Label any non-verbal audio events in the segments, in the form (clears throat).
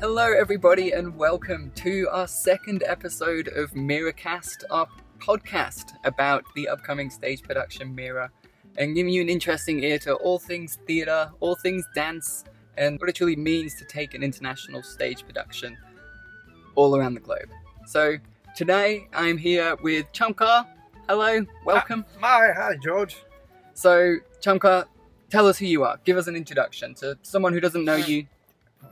Hello, everybody, and welcome to our second episode of Miracast, our podcast about the upcoming stage production Mira, and giving you an interesting ear to all things theatre, all things dance, and what it truly means to take an international stage production all around the globe. So, today I'm here with Chamkar. Hello, welcome. Ah, hi, hi, George. So, Chamkar, tell us who you are. Give us an introduction to someone who doesn't know you.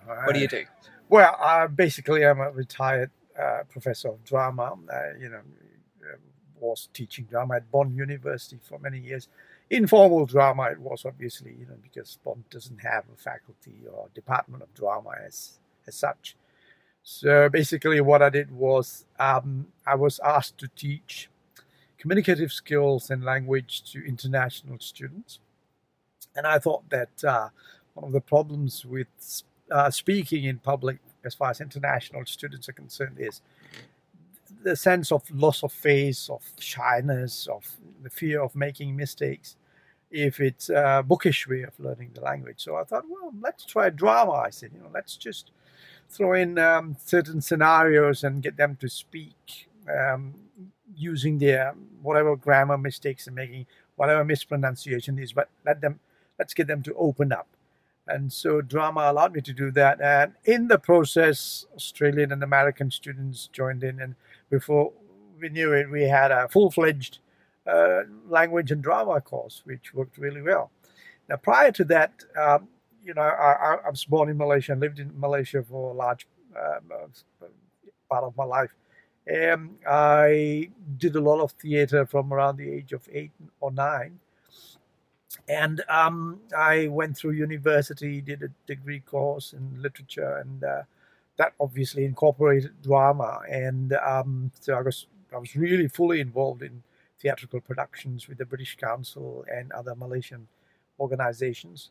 What do you do? Well, uh, basically, I'm a retired uh, professor of drama. Uh, you know, uh, was teaching drama at Bond University for many years. Informal drama, it was obviously, you know, because Bond doesn't have a faculty or department of drama as as such. So basically, what I did was um, I was asked to teach communicative skills and language to international students, and I thought that uh, one of the problems with uh, speaking in public, as far as international students are concerned, is the sense of loss of face, of shyness, of the fear of making mistakes, if it's a bookish way of learning the language. So I thought, well, let's try drama. I said, you know, let's just throw in um, certain scenarios and get them to speak um, using their whatever grammar mistakes they're making, whatever mispronunciation is, but let them let's get them to open up. And so drama allowed me to do that. And in the process, Australian and American students joined in. And before we knew it, we had a full fledged uh, language and drama course, which worked really well. Now, prior to that, um, you know, I, I, was born in Malaysia and lived in Malaysia for a large uh, part of my life. And I did a lot of theater from around the age of eight or nine and um, I went through university, did a degree course in literature, and uh, that obviously incorporated drama. And um, so I was I was really fully involved in theatrical productions with the British Council and other Malaysian organizations.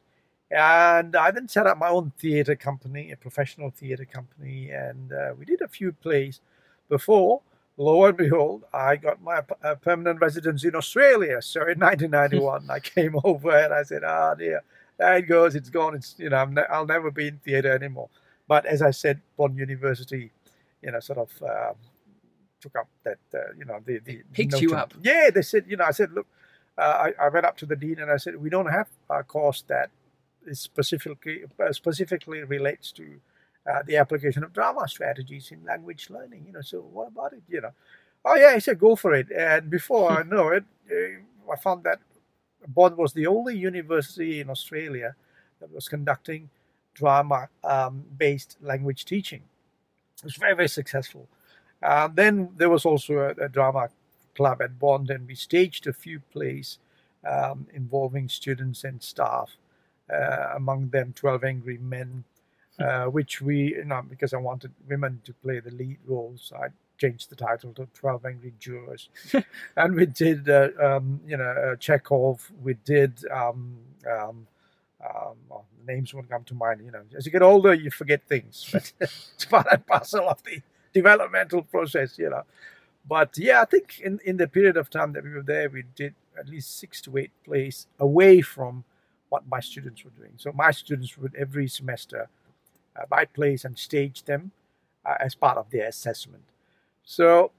And I then set up my own theater company, a professional theater company, and uh, we did a few plays before lo and behold, I got my uh, permanent residence in Australia. So in 1991, I came (laughs) over and I said, "Ah, oh, dear, there it goes. It's gone. It's you know, ne- I'll never be in theatre anymore." But as I said, Bond University, you know, sort of um, took up that uh, you know the the picked you up. Yeah, they said, you know, I said, look, uh, I, I went up to the dean and I said, we don't have a course that is specifically uh, specifically relates to uh, the application of drama strategies in language learning. You know, so what about it? You know, oh yeah, he said go for it. And before I (laughs) know it, uh, I found that Bond was the only university in Australia that was conducting drama-based um, language teaching. It was very very successful. Uh, then there was also a, a, drama club at Bond, and we staged a few plays um, involving students and staff. Uh, among them, Twelve Angry Men, uh, which we, you know, because I wanted women to play the lead roles, I changed the title to 12 Angry Jurors. (laughs) and we did, uh, um, you know, uh, Chekhov, we did, um, um, um oh, names won't come to mind, you know. As you get older, you forget things, (laughs) but it's part and parcel of the developmental process, you know. But yeah, I think in, in the period of time that we were there, we did at least six to eight plays away from what my students were doing. So my students would every semester by place and stage them uh, as part of their assessment. So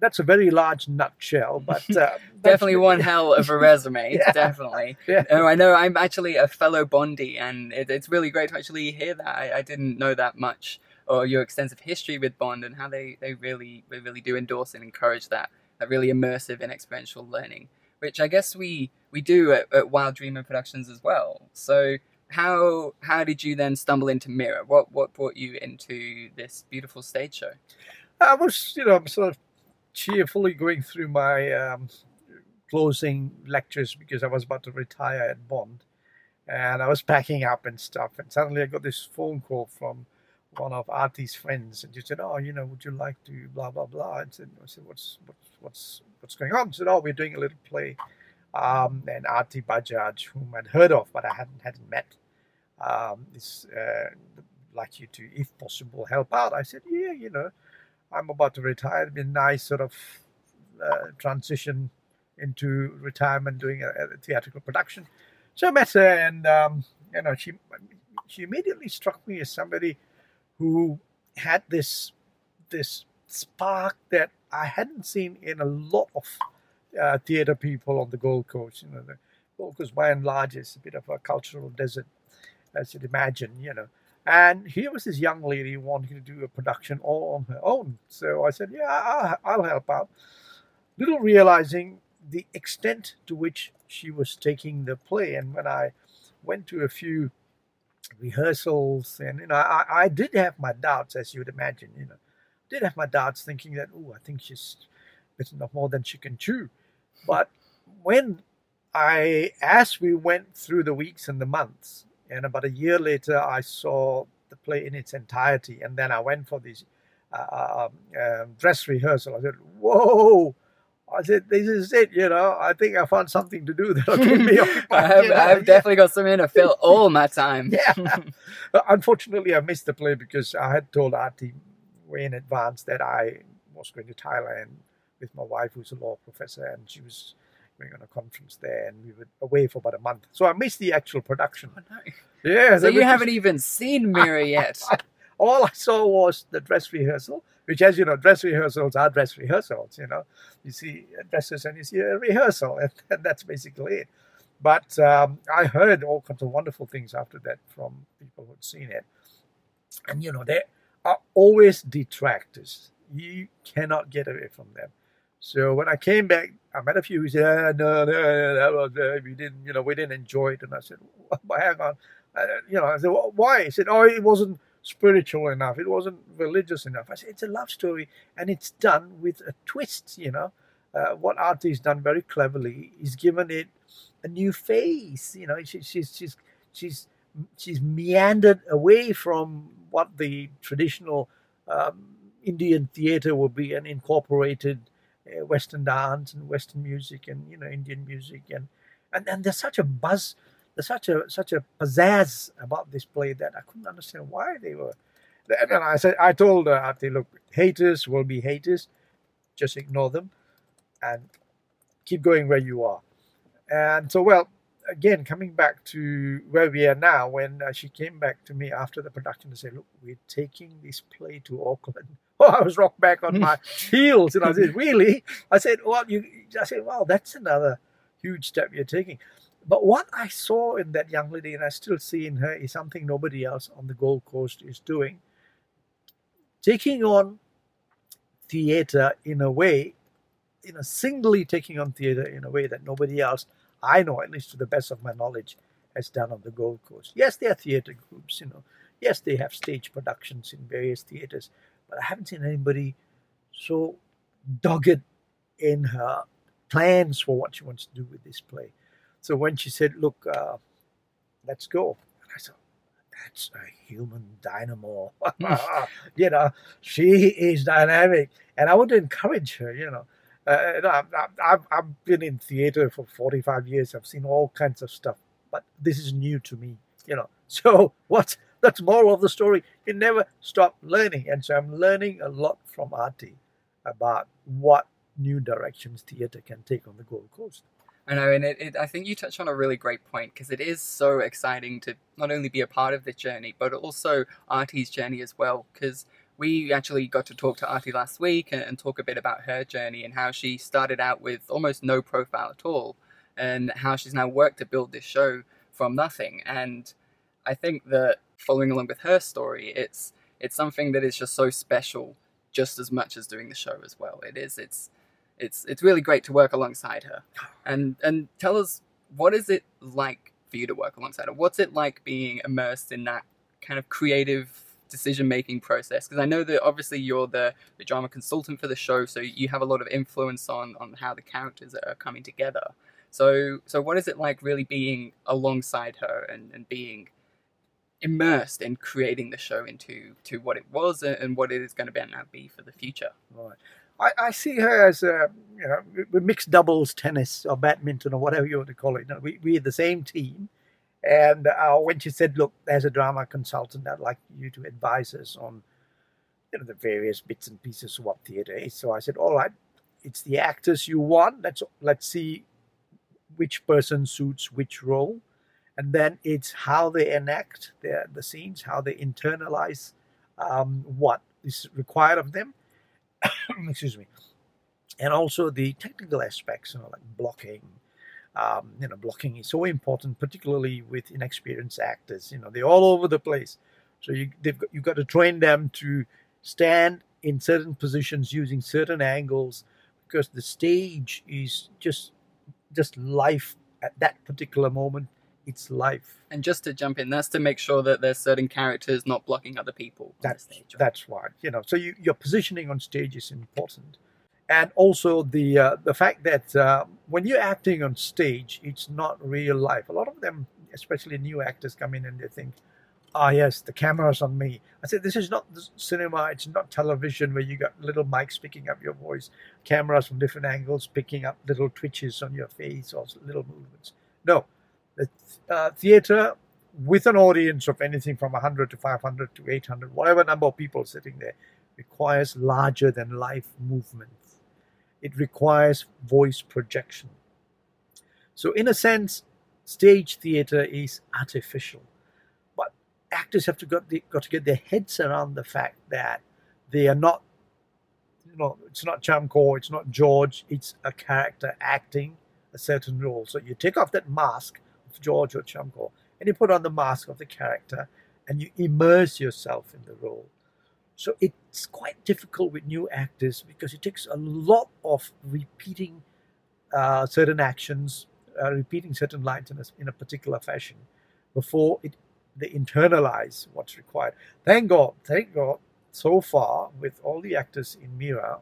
that's a very large nutshell, (laughs) but uh, definitely one hell of a resume. (laughs) yeah. Definitely. Yeah. Oh, I know I'm actually a fellow Bondi, and it, it's really great to actually hear that. I, I, didn't know that much, or your extensive history with Bond, and how they, they really they really do endorse and encourage that that really immersive and experiential learning, which I guess we we do at, at Wild Dreamer Productions as well. So how how did you then stumble into Mira? What what brought you into this beautiful stage show? I was, you know, sort of cheerfully going through my um, closing lectures because I was about to retire at Bond, and I was packing up and stuff. And suddenly I got this phone call from one of Artie's friends, and she said, "Oh, you know, would you like to blah blah blah?" And said, "I said, what's what's what's what's going on?" She said, "Oh, we're doing a little play." Um, and Artie Bajaj, whom I'd heard of but I hadn't hadn't met, um, is uh, like you to, if possible, help out. I said, yeah, you know, I'm about to retire. It'd be a nice sort of uh, transition into retirement, doing a, a, theatrical production. So I met her, and um, you know, she she immediately struck me as somebody who had this this spark that I hadn't seen in a lot of uh, theatre people on the Gold Coast. You know, the Gold Coast by and large is a bit of a cultural desert, as you'd imagine. You know, and here was this young lady wanting to do a production all on her own. So I said, "Yeah, I'll, I'll help out." Little realizing the extent to which she was taking the play, and when I went to a few rehearsals, and you know, I, I did have my doubts, as you'd imagine. You know, did have my doubts, thinking that, oh, I think she's bitten off more than she can chew. But when I, as we went through the weeks and the months, and about a year later, I saw the play in its entirety, and then I went for this uh, um, uh, dress rehearsal. I said, "Whoa!" I said, "This is it." You know, I think I found something to do (laughs) that'll keep me occupied. I have, you know? I have definitely got something to fill (laughs) all my time. yeah. Unfortunately, I missed the play because I had told Artie way in advance that I was going to Thailand with my wife, who's a law professor, and she was going on a conference there, and we were away for about a month. So I missed the actual production. Oh, no. Yeah. So you haven't even seen Mira yet. (laughs) All I saw was the dress rehearsal, which, as you know, dress rehearsals are dress rehearsals. You know, you see dresses and you see a rehearsal, and, (laughs) and that's basically it. But um, I heard all kinds of wonderful things after that from people who'd seen it. And, you know, there are always detractors. You cannot get away from them. So when I came back, I met a few who said, ah, no, no, no, uh, we didn't, you know, we didn't enjoy it. And I said, well, hang on. You know, I said, well, why? He said, oh, it wasn't spiritual enough. It wasn't religious enough. I said, it's a love story and it's done with a twist, you know. Uh, what Artie's done very cleverly is given it a new face. You know, she, she's she's she's she's meandered away from what the traditional um, Indian theatre would be and incorporated uh, Western dance and Western music and you know Indian music and and and there's such a buzz, there's such a such a pizzazz about this play that I couldn't understand why they were. And I said, I told uh, Artie, look, haters will be haters, just ignore them, and keep going where you are. And so, well, again, coming back to where we are now, when uh, she came back to me after the production to say, look, we're taking this play to Auckland. (laughs) Oh, I was rocked back on my (laughs) heels, and I said, really? I said, well, you. I said, wow, that's another huge step you're taking. But what I saw in that young lady, and I still see in her, is something nobody else on the Gold Coast is doing. Taking on theatre in a way, you know, singly taking on theatre in a way that nobody else, I know, at least to the best of my knowledge, has done on the Gold Coast. Yes, there are theatre groups, you know. Yes, they have stage productions in various theatres, but I haven't seen anybody so dogged in her plans for what she wants to do with this play. So when she said, "Look, uh, let's go," and I said, "That's a human dynamo." (laughs) (laughs) you know, she is dynamic, and I want to encourage her. You know, uh, I've, I've, I've been in theater for forty-five years. I've seen all kinds of stuff, but this is new to me. You know, (laughs) so what? That's moral of the story. You never stop learning, and so I'm learning a lot from Artie about what new directions theatre can take on the Gold Coast. I know, and it, it, I think you touched on a really great point because it is so exciting to not only be a part of the journey, but also Artie's journey as well. Because we actually got to talk to Artie last week and, and talk a bit about her journey and how she started out with almost no profile at all, and how she's now worked to build this show from nothing. And I think that following along with her story, it's it's something that is just so special, just as much as doing the show as well. It is. It's it's it's really great to work alongside her. And and tell us what is it like for you to work alongside her? What's it like being immersed in that kind of creative decision making process? Because I know that obviously you're the, the drama consultant for the show, so you have a lot of influence on on how the characters are coming together. So so what is it like really being alongside her and, and being immersed in creating the show into to what it was and what it is going to be now be for the future? Right. I, I see her as a, you know, mixed doubles tennis or badminton or whatever you want to call it. You know, we, we're the same team. And uh, when she said, look, as a drama consultant, I'd like you to advise us on, you know, the various bits and pieces of what theatre is. So I said, all right, it's the actors you want. Let's, let's see which person suits which role. And then it's how they enact the, the scenes, how they internalize um, what is required of them. (coughs) Excuse me. And also the technical aspects, you know, like blocking. Um, you know, blocking is so important, particularly with inexperienced actors. You know, they're all over the place. So you they've got, you've got to train them to stand in certain positions using certain angles because the stage is just just life at that particular moment it's life and just to jump in that's to make sure that there's certain characters not blocking other people that's stage, right? that's right you know so you, your positioning on stage is important and also the uh, the fact that uh, when you're acting on stage it's not real life. A lot of them especially new actors come in and they think ah yes the camera's on me. I said this is not cinema. It's not television where you got little mics picking up your voice. Cameras from different angles picking up little twitches on your face or little movements. No. The uh, theater with an audience of anything from 100 to 500 to 800 whatever number of people sitting there requires larger than life movements it requires voice projection so in a sense stage theater is artificial But actors have to got, the, got to get their heads around the fact that they are not, you know, it's not Chamko, it's not George, it's a character acting a certain role. So you take off that mask of George or Chamko and you put on the mask of the character and you immerse yourself in the role. So it's quite difficult with new actors because it takes a lot of repeating uh, certain actions, uh, repeating certain lines in a, in a particular fashion before it they internalize what's required. Thank God, thank God, so far with all the actors in Mira,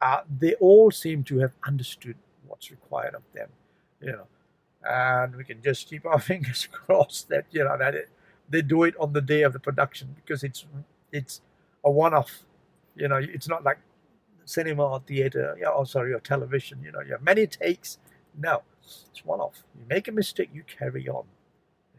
uh, they all seem to have understood what's required of them, you know, and we can just keep our (laughs) fingers crossed that you know that it, they do it on the day of the production because it's it's a one-off, you know, it's not like cinema or theater, yeah, or sorry, or television, you know, you have many takes. No, it's one-off. You make a mistake, you carry on.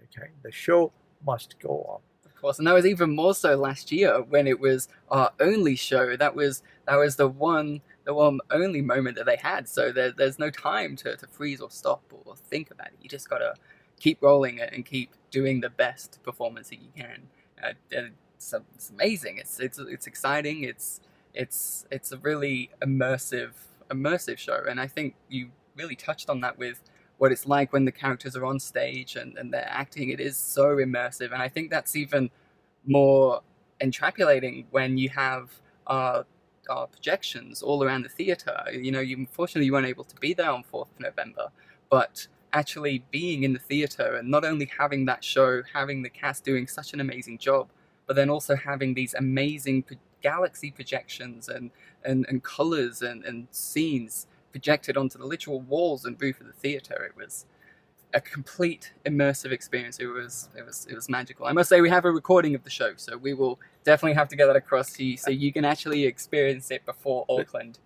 Okay, the show must go on. Of course, and that was even more so last year when it was our only show. That was that was the one the one only moment that they had. So there, there's no time to, to freeze or stop or think about it. You just gotta keep rolling it and keep doing the best performance that you can. Uh, it's, it's amazing. It's it's it's exciting. It's it's it's a really immersive immersive show, and I think you really touched on that with what it's like when the characters are on stage and, and they're acting. It is so immersive. And I think that's even more entrapulating when you have uh, uh, projections all around the theatre. You know, you, unfortunately, you weren't able to be there on 4th of November, but actually being in the theatre and not only having that show, having the cast doing such an amazing job, but then also having these amazing galaxy projections and, and, and colours and, and scenes projected onto the literal walls and roof of the theater. It was a complete immersive experience. It was it was it was magical. I must say we have a recording of the show, so we will definitely have to get that across to you so you can actually experience it before Auckland.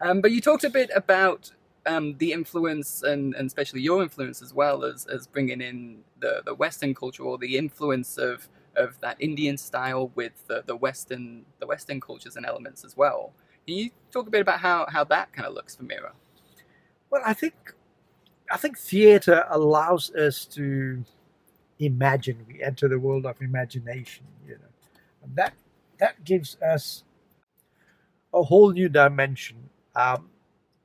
Um, but you talked a bit about um, the influence and, and especially your influence as well as, as bringing in the, the Western culture or the influence of, of that Indian style with the, the Western the Western cultures and elements as well. Can you talk a bit about how, how that kind of looks for Mira? Well, I think I think theatre allows us to imagine. We enter the world of imagination, you know, and that that gives us a whole new dimension. Um,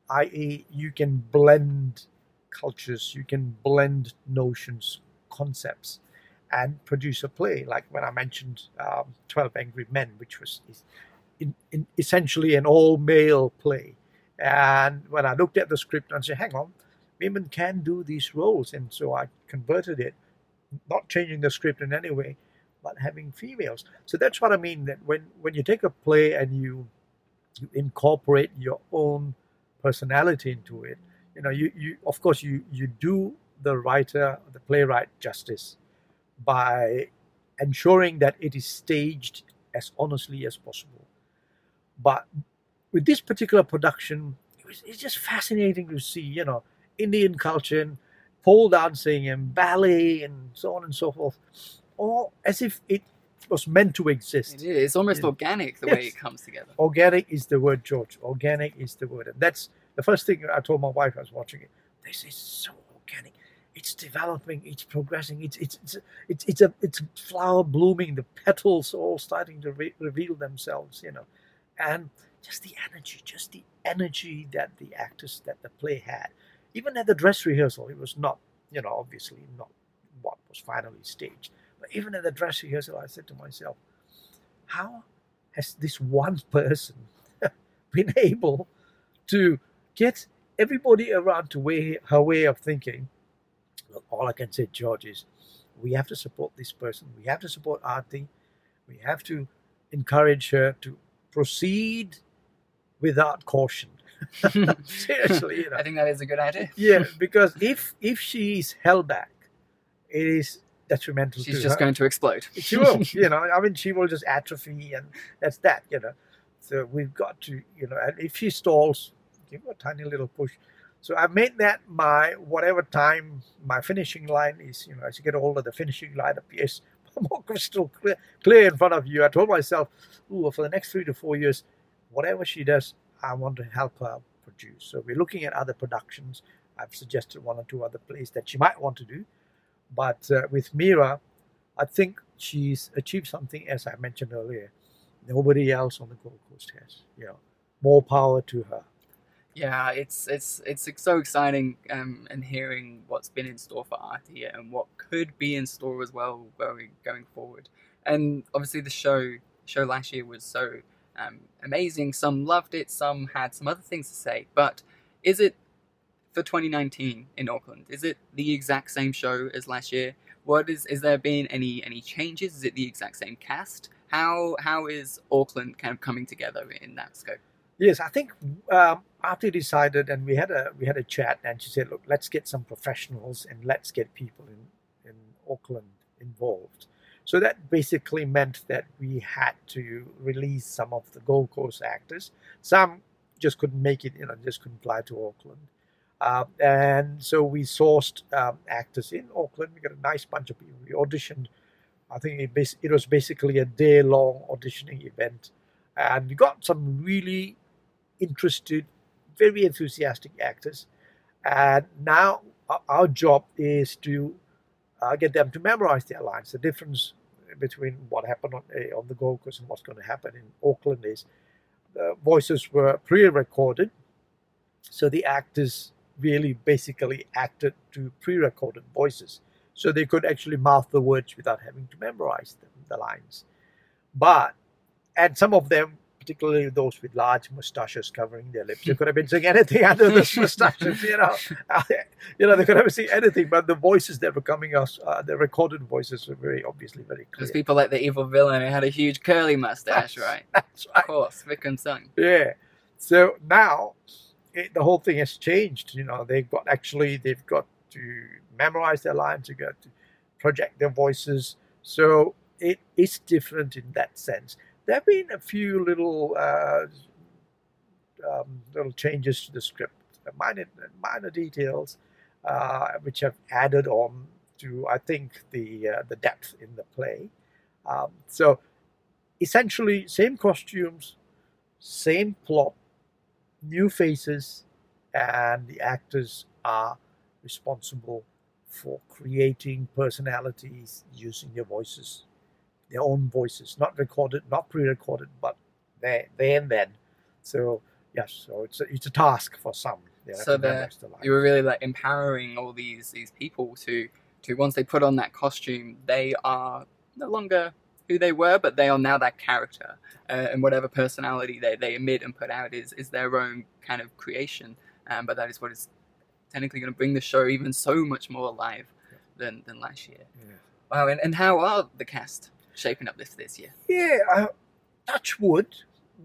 i.e., you can blend cultures, you can blend notions, concepts, and produce a play. Like when I mentioned um, Twelve Angry Men, which was in, in essentially an all male play. And when I looked at the script and said, hang on, women can do these roles. And so I converted it, not changing the script in any way, but having females. So that's what I mean that when, when you take a play and you, you incorporate your own personality into it, you know, you, you of course you, you do the writer, the playwright justice by ensuring that it is staged as honestly as possible. But with this particular production, it was, it's just fascinating to see, you know, Indian culture and pole dancing and ballet and so on and so forth, all as if it was meant to exist. It is. It's almost yeah. organic the yes. way it comes together. Organic is the word, George. Organic is the word. And that's the first thing I told my wife I was watching it. This is so. It's developing, it's progressing, it's it's it's it's, it's a it's a flower blooming, the petals all starting to re- reveal themselves, you know, and just the energy, just the energy that the actors that the play had, even at the dress rehearsal, it was not, you know, obviously not what was finally staged, but even at the dress rehearsal, I said to myself, how has this one person (laughs) been able to get everybody around to way, her way of thinking? Look, all I can say, George, is we have to support this person. We have to support Aarti. We have to encourage her to proceed without caution. (laughs) Seriously, you know. I think that is a good idea. (laughs) yeah, because if if she's held back, it is detrimental She's just her. going to explode. (laughs) She will, you know. I mean, she will just atrophy, and that's that, you know. So we've got to, you know, and if she stalls, give her a tiny little push. So I've made that my whatever time my finishing line is. You know, as you get older, the finishing line appears (laughs) more crystal clear, clear in front of you. I told myself, "Ooh, for the next three to four years, whatever she does, I want to help her produce." So we're looking at other productions. I've suggested one or two other plays that she might want to do, but uh, with Mira, I think she's achieved something, as I mentioned earlier. Nobody else on the Gold Coast has. You know, more power to her. Yeah, it's it's it's so exciting um, and hearing what's been in store for Artie and what could be in store as well going going forward. And obviously, the show show last year was so um, amazing. Some loved it, some had some other things to say. But is it for 2019 in Auckland? Is it the exact same show as last year? What is is there been any any changes? Is it the exact same cast? How how is Auckland kind of coming together in that scope? Yes, I think um, after decided, and we had a we had a chat, and she said, "Look, let's get some professionals and let's get people in in Auckland involved." So that basically meant that we had to release some of the Gold Coast actors. Some just couldn't make it, you know, just couldn't fly to Auckland. Um, and so we sourced um, actors in Auckland. We got a nice bunch of people. We auditioned. I think it, bas- it was basically a day long auditioning event. And we got some really interested, very enthusiastic actors. And now our- job is to uh, get them to memorize their lines. The difference between what happened on, uh, on the Gold Coast and what's going to happen in Auckland is the voices were pre recorded. So the actors really basically acted to pre recorded voices. So they could actually mouth the words without having to memorize them, the lines. But, and some of them, particularly those with large mustaches covering their lips, they could have been saying anything under those (laughs) mustaches, you know. (laughs) you know, they could have seen anything, but the voices that were coming out, uh, the recorded voices were very obviously very clear. There's people like the evil villain who had a huge curly mustache, right? That's Of course, course, and Sung. Yeah. So now it, the whole thing has changed. You know, they've got actually they've got to memorize their lines. they've got to project their voices. So it is different in that sense. There have been a few little uh, um, little changes to the script, minor minor details, uh, which have added on to I think the uh, the depth in the play. Um, so essentially, same costumes, same plot, new faces, and the actors are responsible for creating personalities using their voices, their own voices, not recorded, not pre-recorded, but there, there and then. So yes, so it's a, it's a task for some. Have So to the- memorize the lines. You were really like empowering all these these people to to once they put on that costume, they are no longer who they were, but they are now that character, uh, and whatever personality they, they emit and put out is is their own kind of creation. Um, but that is what is technically going to bring the show even so much more alive than than last year. Yeah. Wow, and, and how are the cast shaping up this this year? Yeah, uh, touch wood.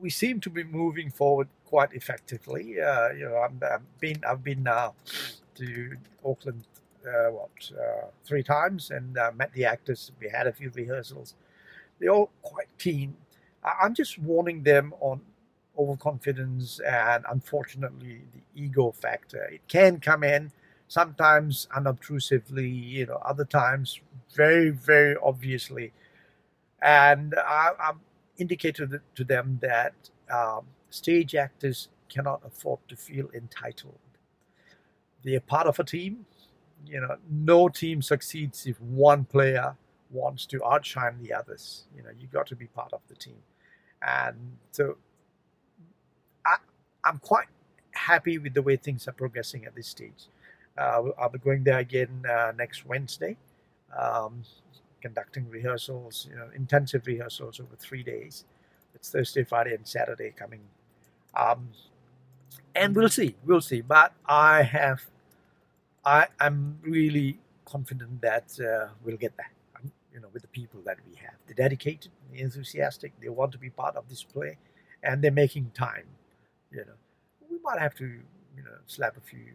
We seem to be moving forward quite effectively. Uh, you know, I'm, I've been I've been now to Auckland uh, what uh, three times and uh, met the actors. We had a few rehearsals. They're all quite keen. I- I'm just warning them on overconfidence and unfortunately the ego factor. It can come in sometimes unobtrusively, you know, other times very very obviously and I, I'm indicated to them that um, stage actors cannot afford to feel entitled. They are part of a team. you know, no team succeeds if one player wants to outshine the others. You know, you got to be part of the team, and so I, I'm quite happy with the way things are progressing at this stage. Uh, I'll be going there again uh, next Wednesday, um, conducting rehearsals, you know, intensive rehearsals over three days. It's Thursday, Friday, and Saturday coming. Um, and we'll see, we'll see. But I have, I am really confident that uh, we'll get there. Um, you know, with the people that we have, they're dedicated, they're enthusiastic, they want to be part of this play, and they're making time. You know, we might have to, you know, slap a few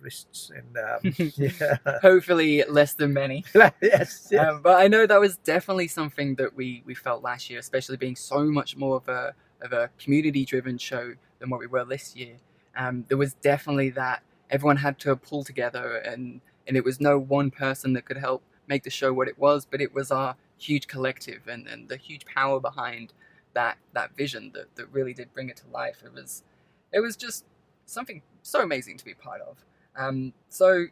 wrists and um, (laughs) yeah. hopefully less than many. (laughs) yes, yes. Um, but I know that was definitely something that we we felt last year, especially being so much more of a of a community driven show than what we were this year. Um, there was definitely that everyone had to pull together, and and it was no one person that could help make the show what it was, but it was our huge collective and, and the huge power behind that that vision that, that really did bring it to life. It was it was just something so amazing to be part of. Um, so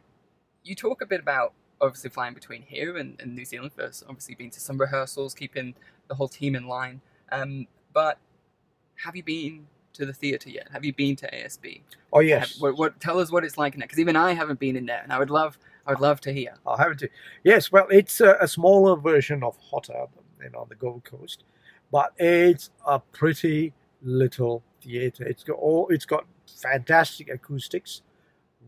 you talk a bit about obviously flying between here and, and New Zealand first, obviously been to some rehearsals, keeping the whole team in line. Um, but have you been to the theatre yet? Have you been to ASB? Oh yes. Have, what, what, tell us what it's like in there, because even I haven't been in there, and I would love, I would love to hear. I'll have to. Yes, well, it's a, a smaller version of Hota, you know, on the Gold Coast, but it's a pretty little theatre. It's got all, it's got fantastic acoustics,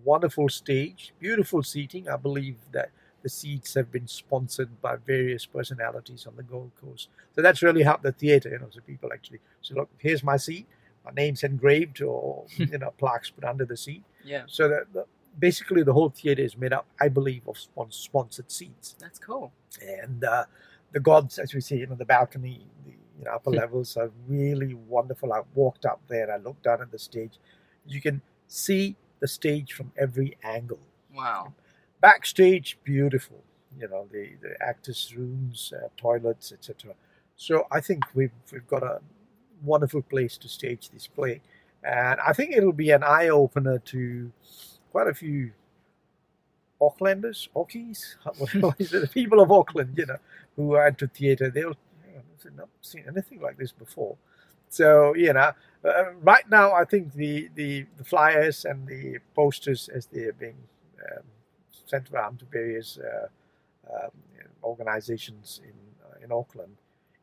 wonderful stage, beautiful seating. I believe that the seats have been sponsored by various personalities on the Gold Coast. So that's really helped the theatre, you know, so people actually say, look, here's my seat, my name's engraved or, (laughs) you know, plaques put under the seat. Yeah. So that the, basically the whole theatre is made up, I believe, of sponsored seats. That's cool. And uh, the gods, as we see, you know, the balcony, the you know, upper (laughs) levels are really wonderful. I walked up there, I looked down at the stage. You can see the stage from every angle. Wow. Backstage, beautiful. You know, the, the actors' rooms, uh, toilets, etc. So I think we've, we've got a wonderful place to stage this play. And I think it'll be an eye opener to quite a few Aucklanders, Aukies, (laughs) the people of Auckland, you know, who are into theatre. They'll I've not seen anything like this before. So you know, uh, right now I think the, the, the flyers and the posters as they are being um, sent around to various uh, um, organizations in uh, in Auckland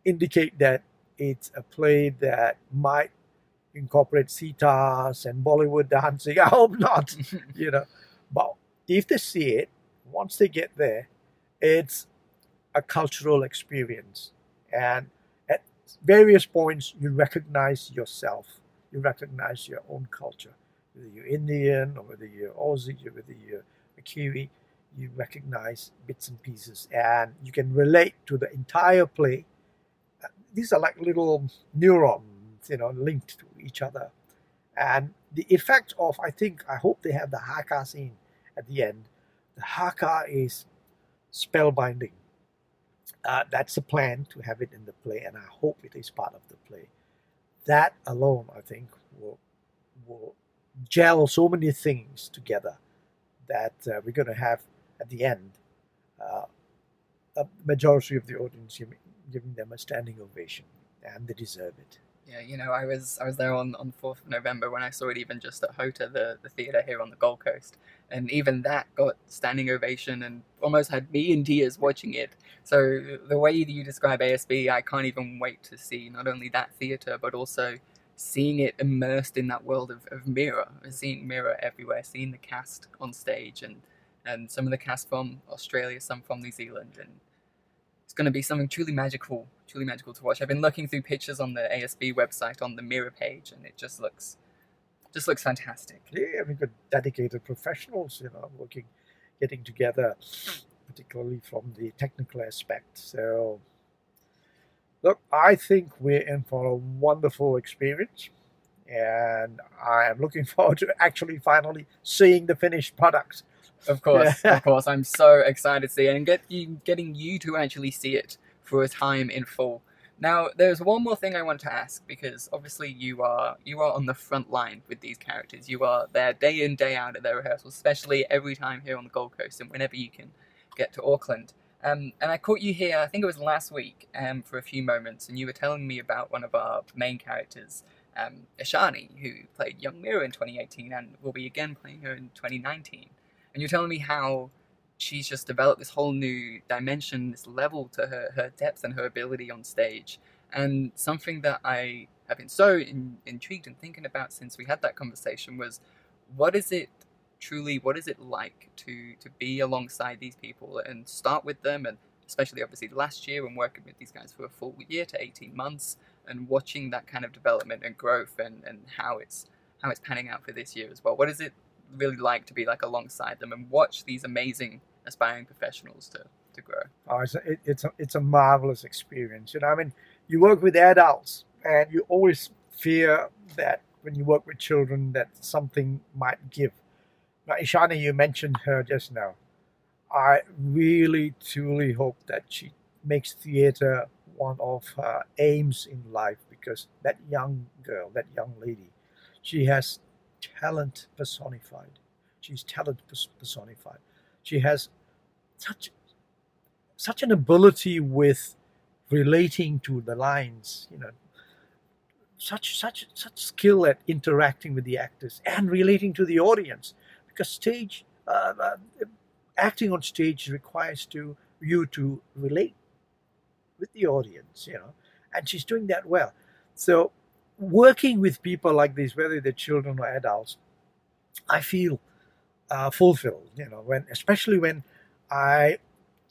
indicate that it's a play that might incorporate sitars and Bollywood dancing. (laughs) I hope not, (laughs) you know. But if they see it, once they get there, it's a cultural experience. And various points, you recognize yourself, you recognize your own culture. Whether you're Indian or whether you're Aussie or whether you're a Kiwi, you recognize bits and pieces and you can relate to the entire play. These are like little neurons, you know, linked to each other. And the effect of, I think, I hope they have the haka scene at the end. The haka is spellbinding uh, that's the plan to have it in the play, and I hope it is part of the play. That alone, I think, will will gel so many things together that uh, we're going to have at the end uh, a majority of the audience giving, giving them a standing ovation, and they deserve it. Yeah, you know, I was I was there on on fourth of November when I saw it even just at Hota, the the theatre here on the Gold Coast, and even that got standing ovation and almost had me in tears watching it. So the way you describe ASB, I can't even wait to see not only that theatre but also seeing it immersed in that world of, of Mira, seeing Mira everywhere, seeing the cast on stage and and some of the cast from Australia, some from New Zealand, and it's going to be something truly magical, truly magical to watch. I've been looking through pictures on the ASB website on the Mira page, and it just looks, just looks fantastic. Yeah, we've got dedicated professionals, you know, working, getting together, particularly from the technical aspect. So, look, I think we're in for a wonderful experience, and I am looking (laughs) forward to actually finally seeing the finished product. Of course, yeah. of course. I'm so excited to see it and get you, getting you to actually see it for a time in full. Now, there's one more thing I want to ask because obviously you are you are on the front line with these characters. You are there day in day out at their rehearsals, especially every time here on the Gold Coast and whenever you can get to Auckland. Um, and I caught you here, I think it was last week, um, for a few moments, and you were telling me about one of our main characters, um, Ishani, who played young Mira in 2018 and will be again playing her in 2019. And you're telling me how she's just developed this whole new dimension, this level to her, her depth and her ability on stage. And something that I have been so in, intrigued and thinking about since we had that conversation was what is it truly what is it like to to be alongside these people and start with them and especially obviously last year and working with these guys for a full year to 18 months and watching that kind of development and growth and, and how it's how it's panning out for this year as well what is it really like to be like alongside them and watch these amazing aspiring professionals to to grow oh, it's, a, it, it's, a, it's a marvelous experience you know i mean you work with adults and you always fear that when you work with children that something might give now, Ishani, you mentioned her just now. I really, truly hope that she makes theater one of her aims in life because that young girl, that young lady, she has talent personified. She's talent personified. She has such such an ability with relating to the lines, you know, such such such skill at interacting with the actors and relating to the audience because stage uh, uh, acting on stage requires to you to relate with the audience you know and she's doing that well so working with people like this whether they're children or adults i feel uh, fulfilled you know when especially when i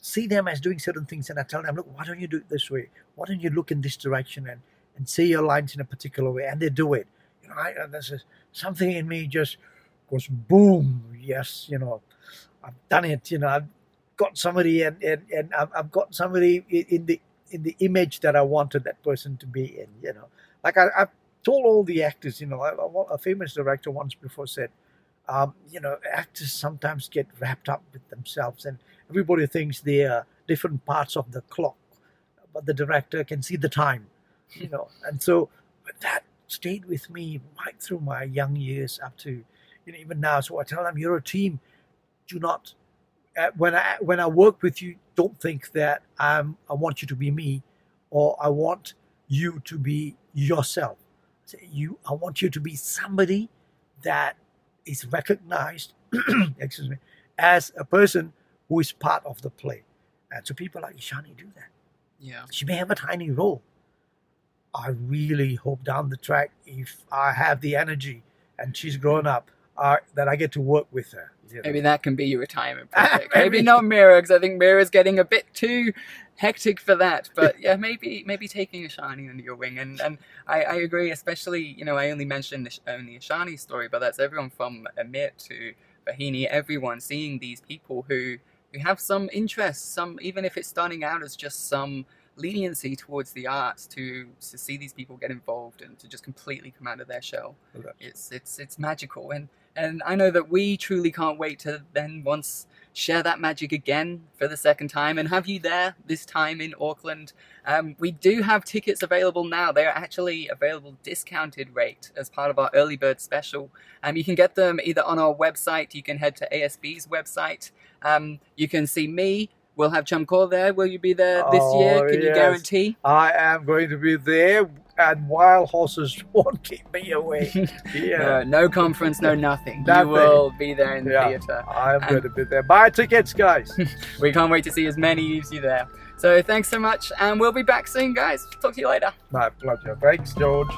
see them as doing certain things and i tell them look why don't you do it this way why don't you look in this direction and and say your lines in a particular way and they do it you know I, there's a, something in me just goes boom. Yes, you know, I've done it. You know, I've got somebody and and, and I've, I've got somebody in the in the image that I wanted that person to be in. You know, like I, I've told all the actors. You know, a, a famous director once before said. Um, you know, actors sometimes get wrapped up with themselves, and everybody thinks they are different parts of the clock, but the director can see the time, you know. (laughs) And so that stayed with me right through my young years up to you know, even now. So I tell them, you're a team. Do not, uh, when I when I work with you, don't think that I'm I want you to be me, or I want you to be yourself. You, I want you to be somebody that is recognized, (clears throat) excuse me, as a person who is part of the play. And so people like Ishani do that. Yeah. She may have a tiny role. I really hope down the track, if I have the energy and she's grown up, uh, that I get to work with her. Know? Maybe that can be your retirement (laughs) project. maybe not Mira, because I think Mira's getting a bit too hectic for that. (laughs) But yeah, maybe maybe taking a Ishani under your wing. And and I, I agree, especially you know I only mentioned only Ishani's story, but that's everyone from Amit to Bahini, everyone seeing these people who who have some interest, some even if it's starting out as just some leniency towards the arts to to see these people get involved and to just completely come out of their shell. Okay. It's it's it's magical and and I know that we truly can't wait to then once share that magic again for the second time and have you there this time in Auckland. Um, we do have tickets available now. They are actually available discounted rate as part of our early bird special. Um, you can get them either on our website, you can head to ASB's website. Um, you can see me, We'll have Chamkor there. Will you be there this oh, year? Can yes. you guarantee? I am going to be there, and wild horses (laughs) won't keep me away. (laughs) Yeah. no, no, conference, no nothing. nothing. You will be there in the yeah, theatre. I am and going to be there. Buy tickets, guys. (laughs) we can't wait to see as many of you there. So thanks so much, and we'll be back soon, guys. Talk to you later. My pleasure. Thanks, George.